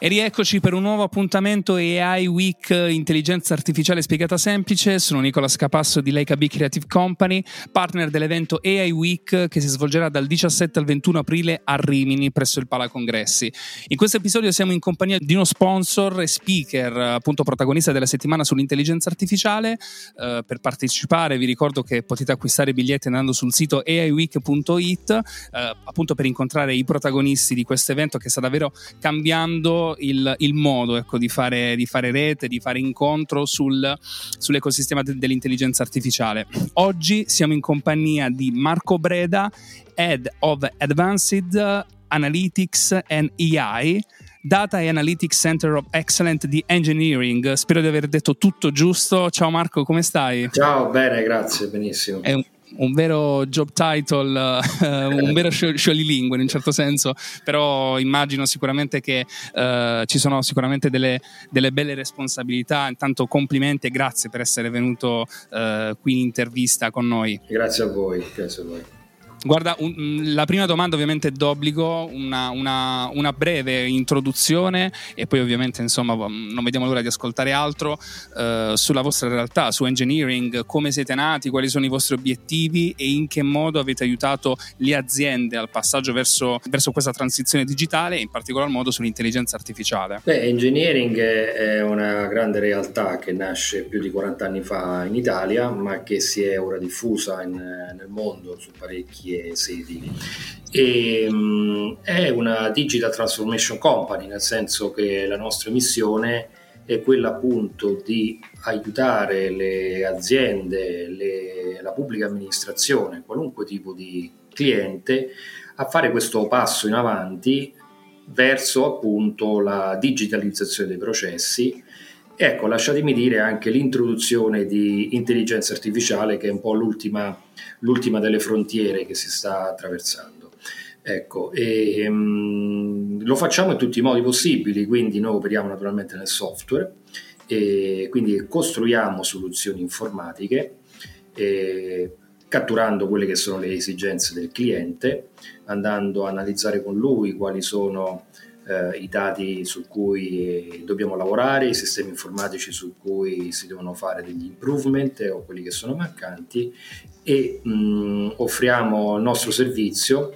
E rieccoci per un nuovo appuntamento AI Week Intelligenza Artificiale Spiegata Semplice. Sono Nicola Scapasso di Leica B Creative Company, partner dell'evento AI Week che si svolgerà dal 17 al 21 aprile a Rimini presso il Pala Congressi. In questo episodio siamo in compagnia di uno sponsor e speaker, appunto protagonista della settimana sull'intelligenza artificiale. Uh, per partecipare vi ricordo che potete acquistare i biglietti andando sul sito aiweek.it, uh, appunto per incontrare i protagonisti di questo evento che sta davvero cambiando il, il modo ecco, di, fare, di, fare, rete, di fare incontro sul, sull'ecosistema de- dell'intelligenza artificiale. Oggi siamo in compagnia di Marco Breda, Head of Advanced Analytics and AI. Data and Analytics Center of Excellence di Engineering. Spero di aver detto tutto giusto. Ciao Marco, come stai? Ciao, bene, grazie, benissimo. È un, un vero job title, uh, un vero sciolilingue in un certo senso, però immagino sicuramente che uh, ci sono sicuramente delle, delle, belle responsabilità. Intanto complimenti e grazie per essere venuto uh, qui in intervista con noi. Grazie a voi, grazie a voi. Guarda, un, mm, la prima domanda ovviamente è d'obbligo, una, una, una, breve introduzione e poi ovviamente insomma mm, non vediamo l'ora di ascoltare altro eh, sulla vostra realtà, su engineering, come siete nati, quali sono i vostri obiettivi e in che modo avete aiutato le aziende al passaggio verso, verso questa transizione digitale e in particolar modo sull'intelligenza artificiale. Beh, engineering è una grande realtà che nasce più di 40 anni fa in Italia ma che si è ora diffusa in, nel mondo su parecchi varie sedi. E, um, è una digital transformation company, nel senso che la nostra missione è quella appunto di aiutare le aziende, le, la pubblica amministrazione, qualunque tipo di cliente, a fare questo passo in avanti verso appunto la digitalizzazione dei processi Ecco, lasciatemi dire anche l'introduzione di intelligenza artificiale che è un po' l'ultima, l'ultima delle frontiere che si sta attraversando. Ecco, e, um, lo facciamo in tutti i modi possibili, quindi noi operiamo naturalmente nel software, e quindi costruiamo soluzioni informatiche, catturando quelle che sono le esigenze del cliente, andando a analizzare con lui quali sono eh, i dati su cui dobbiamo lavorare, i sistemi informatici su cui si devono fare degli improvement o quelli che sono mancanti e mh, offriamo il nostro servizio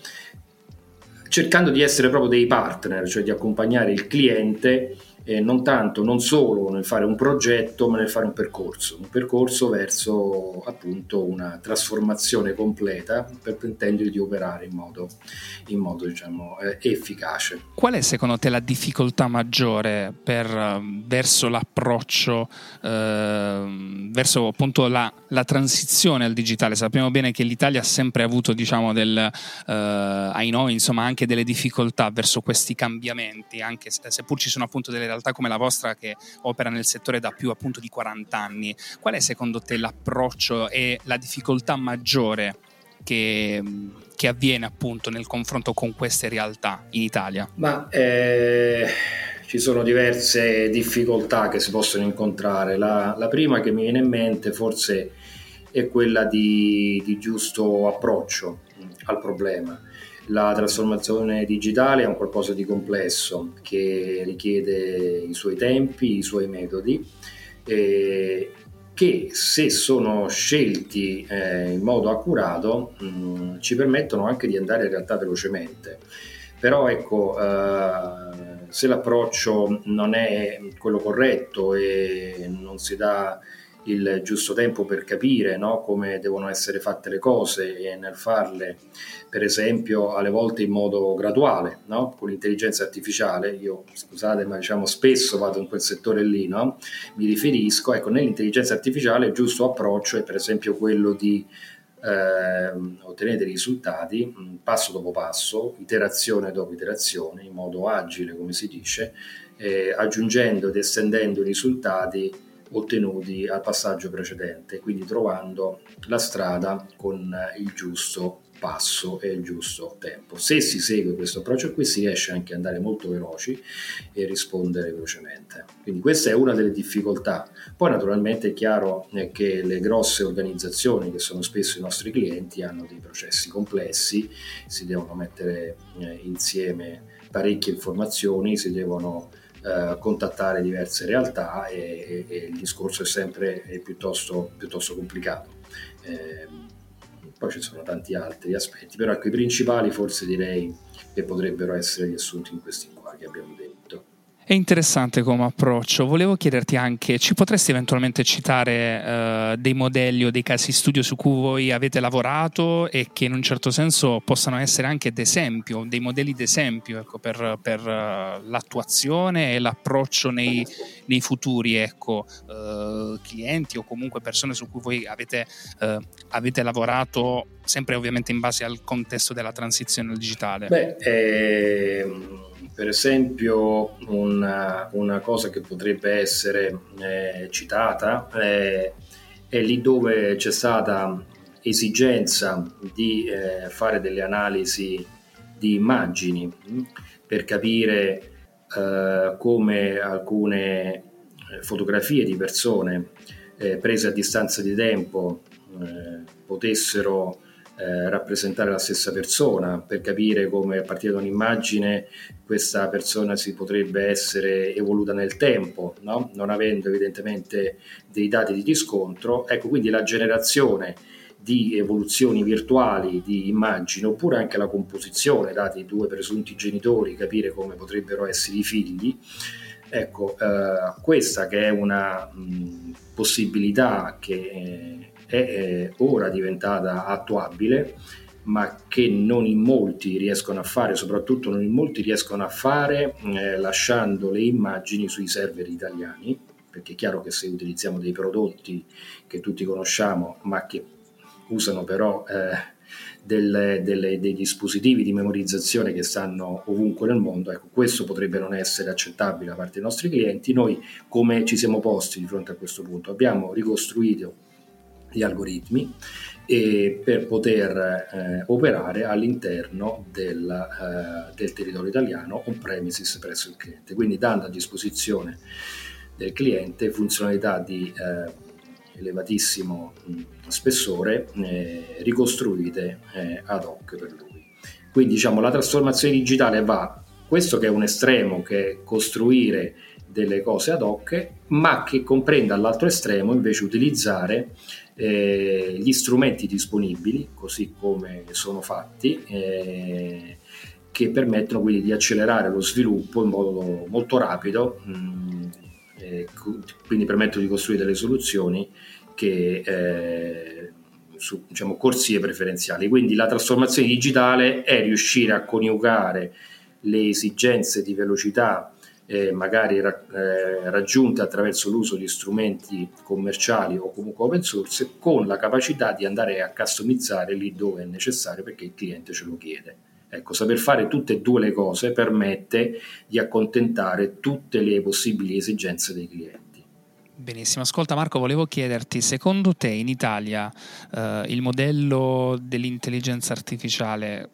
cercando di essere proprio dei partner, cioè di accompagnare il cliente eh, non tanto, non solo nel fare un progetto, ma nel fare un percorso, un percorso verso appunto una trasformazione completa per pretendere di operare in modo, in modo diciamo, eh, efficace. Qual è secondo te la difficoltà maggiore per, ehm, verso l'approccio, eh, verso appunto la, la, transizione al digitale? Sappiamo bene che l'Italia ha sempre avuto, diciamo, del, eh, ai noi, insomma, anche delle difficoltà verso questi cambiamenti, anche se, seppur ci sono appunto delle realtà come la vostra che opera nel settore da più appunto di 40 anni, qual è secondo te l'approccio e la difficoltà maggiore che, che avviene appunto nel confronto con queste realtà in Italia? Ma eh, ci sono diverse difficoltà che si possono incontrare. La, la prima che mi viene in mente forse è quella di, di giusto approccio al problema la trasformazione digitale è un qualcosa di complesso che richiede i suoi tempi, i suoi metodi, eh, che se sono scelti eh, in modo accurato mh, mm, ci permettono anche di andare in realtà velocemente. Però ecco, eh, se l'approccio non è quello corretto e non si dà il giusto tempo per capire no, come devono essere fatte le cose e nel farle, per esempio, alle volte in modo graduale, no? con l'intelligenza artificiale. Io, scusate, ma diciamo spesso vado in quel settore lì, no? mi riferisco, ecco, nell'intelligenza artificiale il giusto approccio è per esempio quello di eh, ottenere dei risultati passo dopo passo, iterazione dopo iterazione, in modo agile, come si dice, eh, aggiungendo ed estendendo i risultati ottenuti al passaggio precedente, quindi trovando la strada con il giusto passo e il giusto tempo. Se si segue questo approccio qui si riesce anche ad andare molto veloci e rispondere velocemente. Quindi questa è una delle difficoltà. Poi naturalmente è chiaro eh, che le grosse organizzazioni che sono spesso i nostri clienti hanno dei processi complessi, si devono mettere eh, insieme parecchie informazioni, si devono eh, contattare diverse realtà e, e, e, il discorso è sempre è piuttosto, piuttosto, complicato. Eh, poi ci sono tanti altri aspetti, però ecco i principali forse direi che potrebbero essere riassunti in questi qua che abbiamo detto. È interessante come approccio. Volevo chiederti anche, ci potresti eventualmente citare uh, dei modelli o dei casi studio su cui voi avete lavorato e che in un certo senso possano essere anche d'esempio, dei modelli d'esempio ecco, per, per uh, l'attuazione e l'approccio nei, nei futuri ecco, uh, clienti o comunque persone su cui voi avete, avete, lavorato, sempre ovviamente in base al contesto della transizione al digitale? Beh, ehm per esempio una, una cosa che potrebbe essere eh, citata è, è, lì dove c'è stata esigenza di eh, fare delle analisi di immagini mm, per capire eh, come alcune eh, fotografie di persone eh, prese a distanza di tempo eh, potessero eh, rappresentare la stessa persona, per capire come a partire da un'immagine questa persona si potrebbe essere evoluta nel tempo, no? non avendo evidentemente dei dati di riscontro. Ecco, quindi la generazione di evoluzioni virtuali di immagini oppure anche la composizione, dati i due presunti genitori, capire come potrebbero essere i figli. Ecco, eh, questa che è una mh, possibilità che eh, è ora diventata attuabile, ma che non in molti riescono a fare, soprattutto non in molti riescono a fare eh, lasciando le immagini sui server italiani, perché è chiaro che se utilizziamo dei prodotti che tutti conosciamo, ma che usano però eh, delle, delle, dei dispositivi di memorizzazione che stanno ovunque nel mondo, ecco, questo potrebbe non essere accettabile da parte dei nostri clienti. Noi come ci siamo posti di fronte a questo punto? Abbiamo ricostruito gli algoritmi per poter eh, operare all'interno del, eh, del, territorio italiano on premises presso il cliente, quindi dando a disposizione del cliente funzionalità di eh, elevatissimo mh, spessore eh, ricostruite eh, ad hoc per lui. Quindi diciamo la trasformazione digitale va, questo che è un estremo che è costruire delle cose ad hoc, ma che comprende all'altro estremo invece utilizzare eh, gli strumenti disponibili, così come sono fatti, eh, che permettono quindi di accelerare lo sviluppo in modo molto rapido, mh, mm, eh, quindi permettono di costruire delle soluzioni che eh, su diciamo, corsie preferenziali. Quindi la trasformazione digitale è riuscire a coniugare le esigenze di velocità eh, magari ra- eh, raggiunte attraverso l'uso di strumenti commerciali o comunque open source con la capacità di andare a customizzare lì dove è necessario perché il cliente ce lo chiede. Ecco, saper fare tutte e due le cose permette di accontentare tutte le possibili esigenze dei clienti. Benissimo, ascolta Marco, volevo chiederti, secondo te in Italia eh, il modello dell'intelligenza artificiale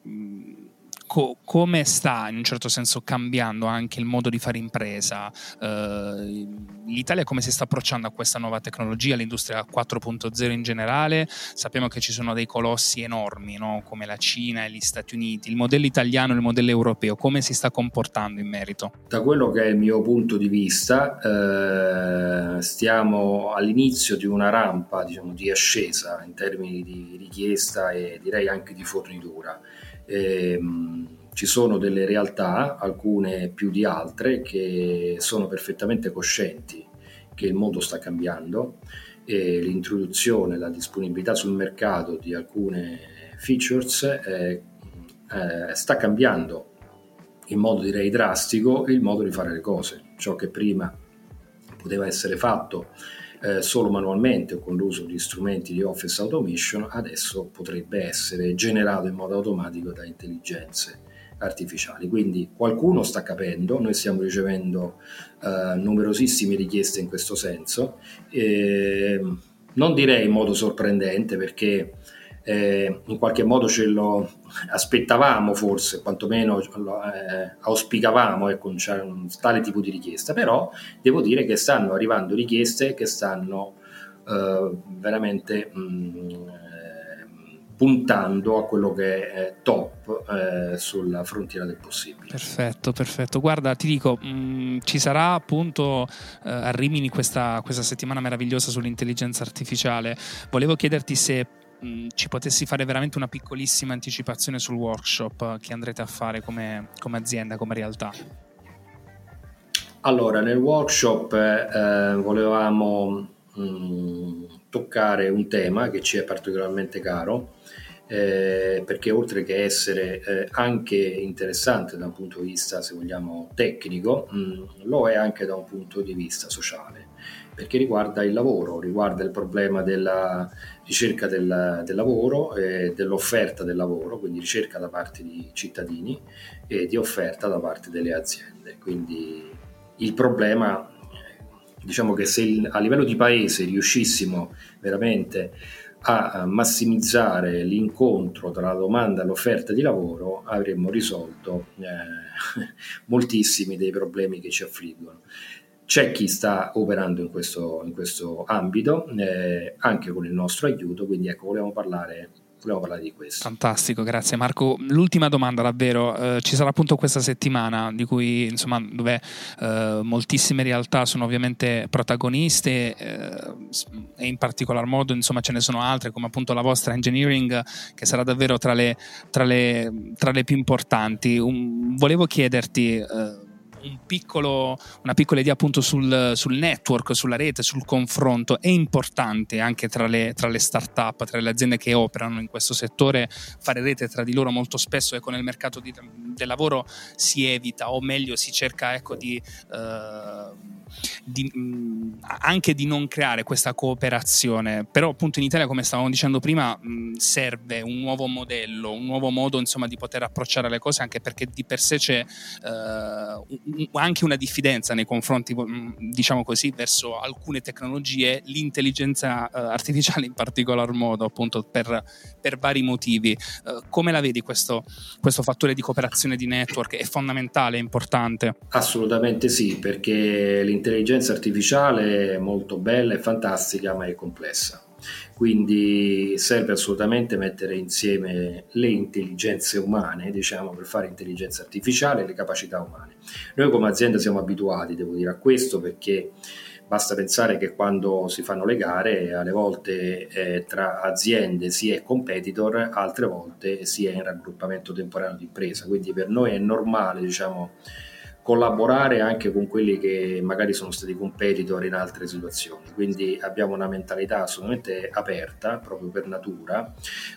co- come sta in un certo senso cambiando anche il modo di fare impresa? Uh, L'Italia come si sta approcciando a questa nuova tecnologia, l'industria 4.0 in generale? Sappiamo che ci sono dei colossi enormi no? come la Cina e gli Stati Uniti. Il modello italiano e il modello europeo come si sta comportando in merito? Da quello che è il mio punto di vista, eh, stiamo all'inizio di una rampa diciamo, di ascesa in termini di richiesta e direi anche di fornitura. Eh, ci sono delle realtà, alcune più di altre, che sono perfettamente coscienti che il mondo sta cambiando e l'introduzione, la disponibilità sul mercato di alcune features eh, eh, sta cambiando in modo direi drastico il modo di fare le cose. Ciò che prima poteva essere fatto eh, solo manualmente o con l'uso di strumenti di Office Automation, adesso potrebbe essere generato in modo automatico da intelligenze artificiali. Quindi qualcuno sta capendo, noi stiamo ricevendo eh, numerosissime richieste in questo senso, eh, non direi in modo sorprendente perché eh, in qualche modo ce lo aspettavamo forse, quantomeno eh, auspicavamo ecco, un tale tipo di richiesta, però devo dire che stanno arrivando richieste che stanno eh, veramente mh, mm, puntando a quello che è top eh, sulla frontiera del possibile. Perfetto, perfetto. Guarda, ti dico, mh, mm, ci sarà appunto eh, a Rimini questa, questa, settimana meravigliosa sull'intelligenza artificiale. Volevo chiederti se mh, mm, ci potessi fare veramente una piccolissima anticipazione sul workshop che andrete a fare come, come azienda, come realtà. Allora, nel workshop eh, volevamo mh, mm, toccare un tema che ci è particolarmente caro, eh, perché oltre che essere eh, anche interessante da un punto di vista, se vogliamo, tecnico, mh, mm, lo è anche da un punto di vista sociale, perché riguarda il lavoro, riguarda il problema della ricerca del, del lavoro, eh, dell'offerta del lavoro, quindi ricerca da parte di cittadini e di offerta da parte delle aziende. Quindi il problema diciamo che se a livello di paese riuscissimo veramente a massimizzare l'incontro tra la domanda e l'offerta di lavoro, avremmo risolto eh, moltissimi dei problemi che ci affliggono. C'è chi sta operando in questo, in questo ambito, eh, anche con il nostro aiuto, quindi ecco, volevamo parlare volevo parlare di questo. Fantastico, grazie Marco. L'ultima domanda davvero, eh, ci sarà appunto questa settimana di cui insomma dove eh, moltissime realtà sono ovviamente protagoniste eh, e in particolar modo insomma ce ne sono altre come appunto la vostra engineering che sarà davvero tra le, tra le, tra le più importanti. Un, volevo chiederti eh, un piccolo, una piccola idea appunto sul, sul, network, sulla rete, sul confronto è importante anche tra le, tra le start-up, tra le aziende che operano in questo settore, fare rete tra di loro molto spesso ecco, nel mercato di, del lavoro si evita o meglio si cerca ecco, di... Uh, di, anche di non creare questa cooperazione. Però appunto in Italia, come stavamo dicendo prima, serve un nuovo modello, un nuovo modo insomma di poter approcciare le cose, anche perché di per sé c'è uh, anche una diffidenza nei confronti, diciamo così, verso alcune tecnologie, l'intelligenza uh, artificiale in particolar modo, appunto per, per vari motivi. Uh, come la vedi questo, questo fattore di cooperazione di network? È fondamentale, è importante? Assolutamente sì, perché l'intelligenza l'intelligenza artificiale è molto bella e fantastica, ma è complessa. Quindi serve assolutamente mettere insieme le intelligenze umane, diciamo, per fare intelligenza artificiale e le capacità umane. Noi come azienda siamo abituati, devo dire, a questo perché basta pensare che quando si fanno le gare, alle volte eh, tra aziende si è competitor, altre volte si è in raggruppamento temporaneo di impresa. Quindi per noi è normale, diciamo, collaborare anche con quelli che magari sono stati competitor in altre situazioni. Quindi abbiamo una mentalità assolutamente aperta, proprio per natura.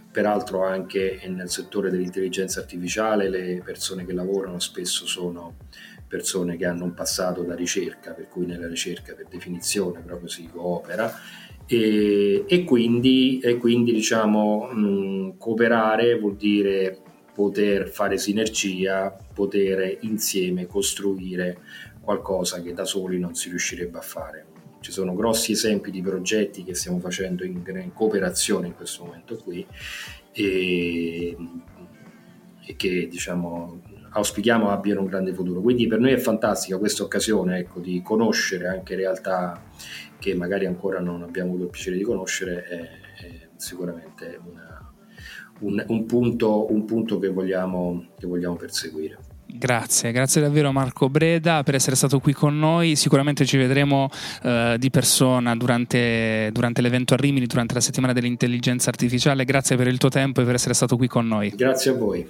Peraltro anche nel settore dell'intelligenza artificiale le persone che lavorano spesso sono persone che hanno un passato da ricerca, per cui nella ricerca per definizione proprio si coopera. E, e quindi, e quindi diciamo, mh, cooperare vuol dire poter fare sinergia, poter insieme costruire qualcosa che da soli non si riuscirebbe a fare. Ci sono grossi esempi di progetti che stiamo facendo in, in cooperazione in questo momento qui e, e che diciamo auspichiamo abbiano un grande futuro. Quindi per noi è fantastica questa occasione ecco, di conoscere anche realtà che magari ancora non abbiamo avuto il piacere di conoscere, è, è sicuramente una, un, un, punto, un punto che, vogliamo, che vogliamo perseguire. Grazie, grazie davvero Marco Breda per essere stato qui con noi. Sicuramente ci vedremo uh, di persona durante, durante, l'evento a Rimini, durante la settimana dell'intelligenza artificiale. Grazie per il tuo tempo e per essere stato qui con noi. Grazie a voi.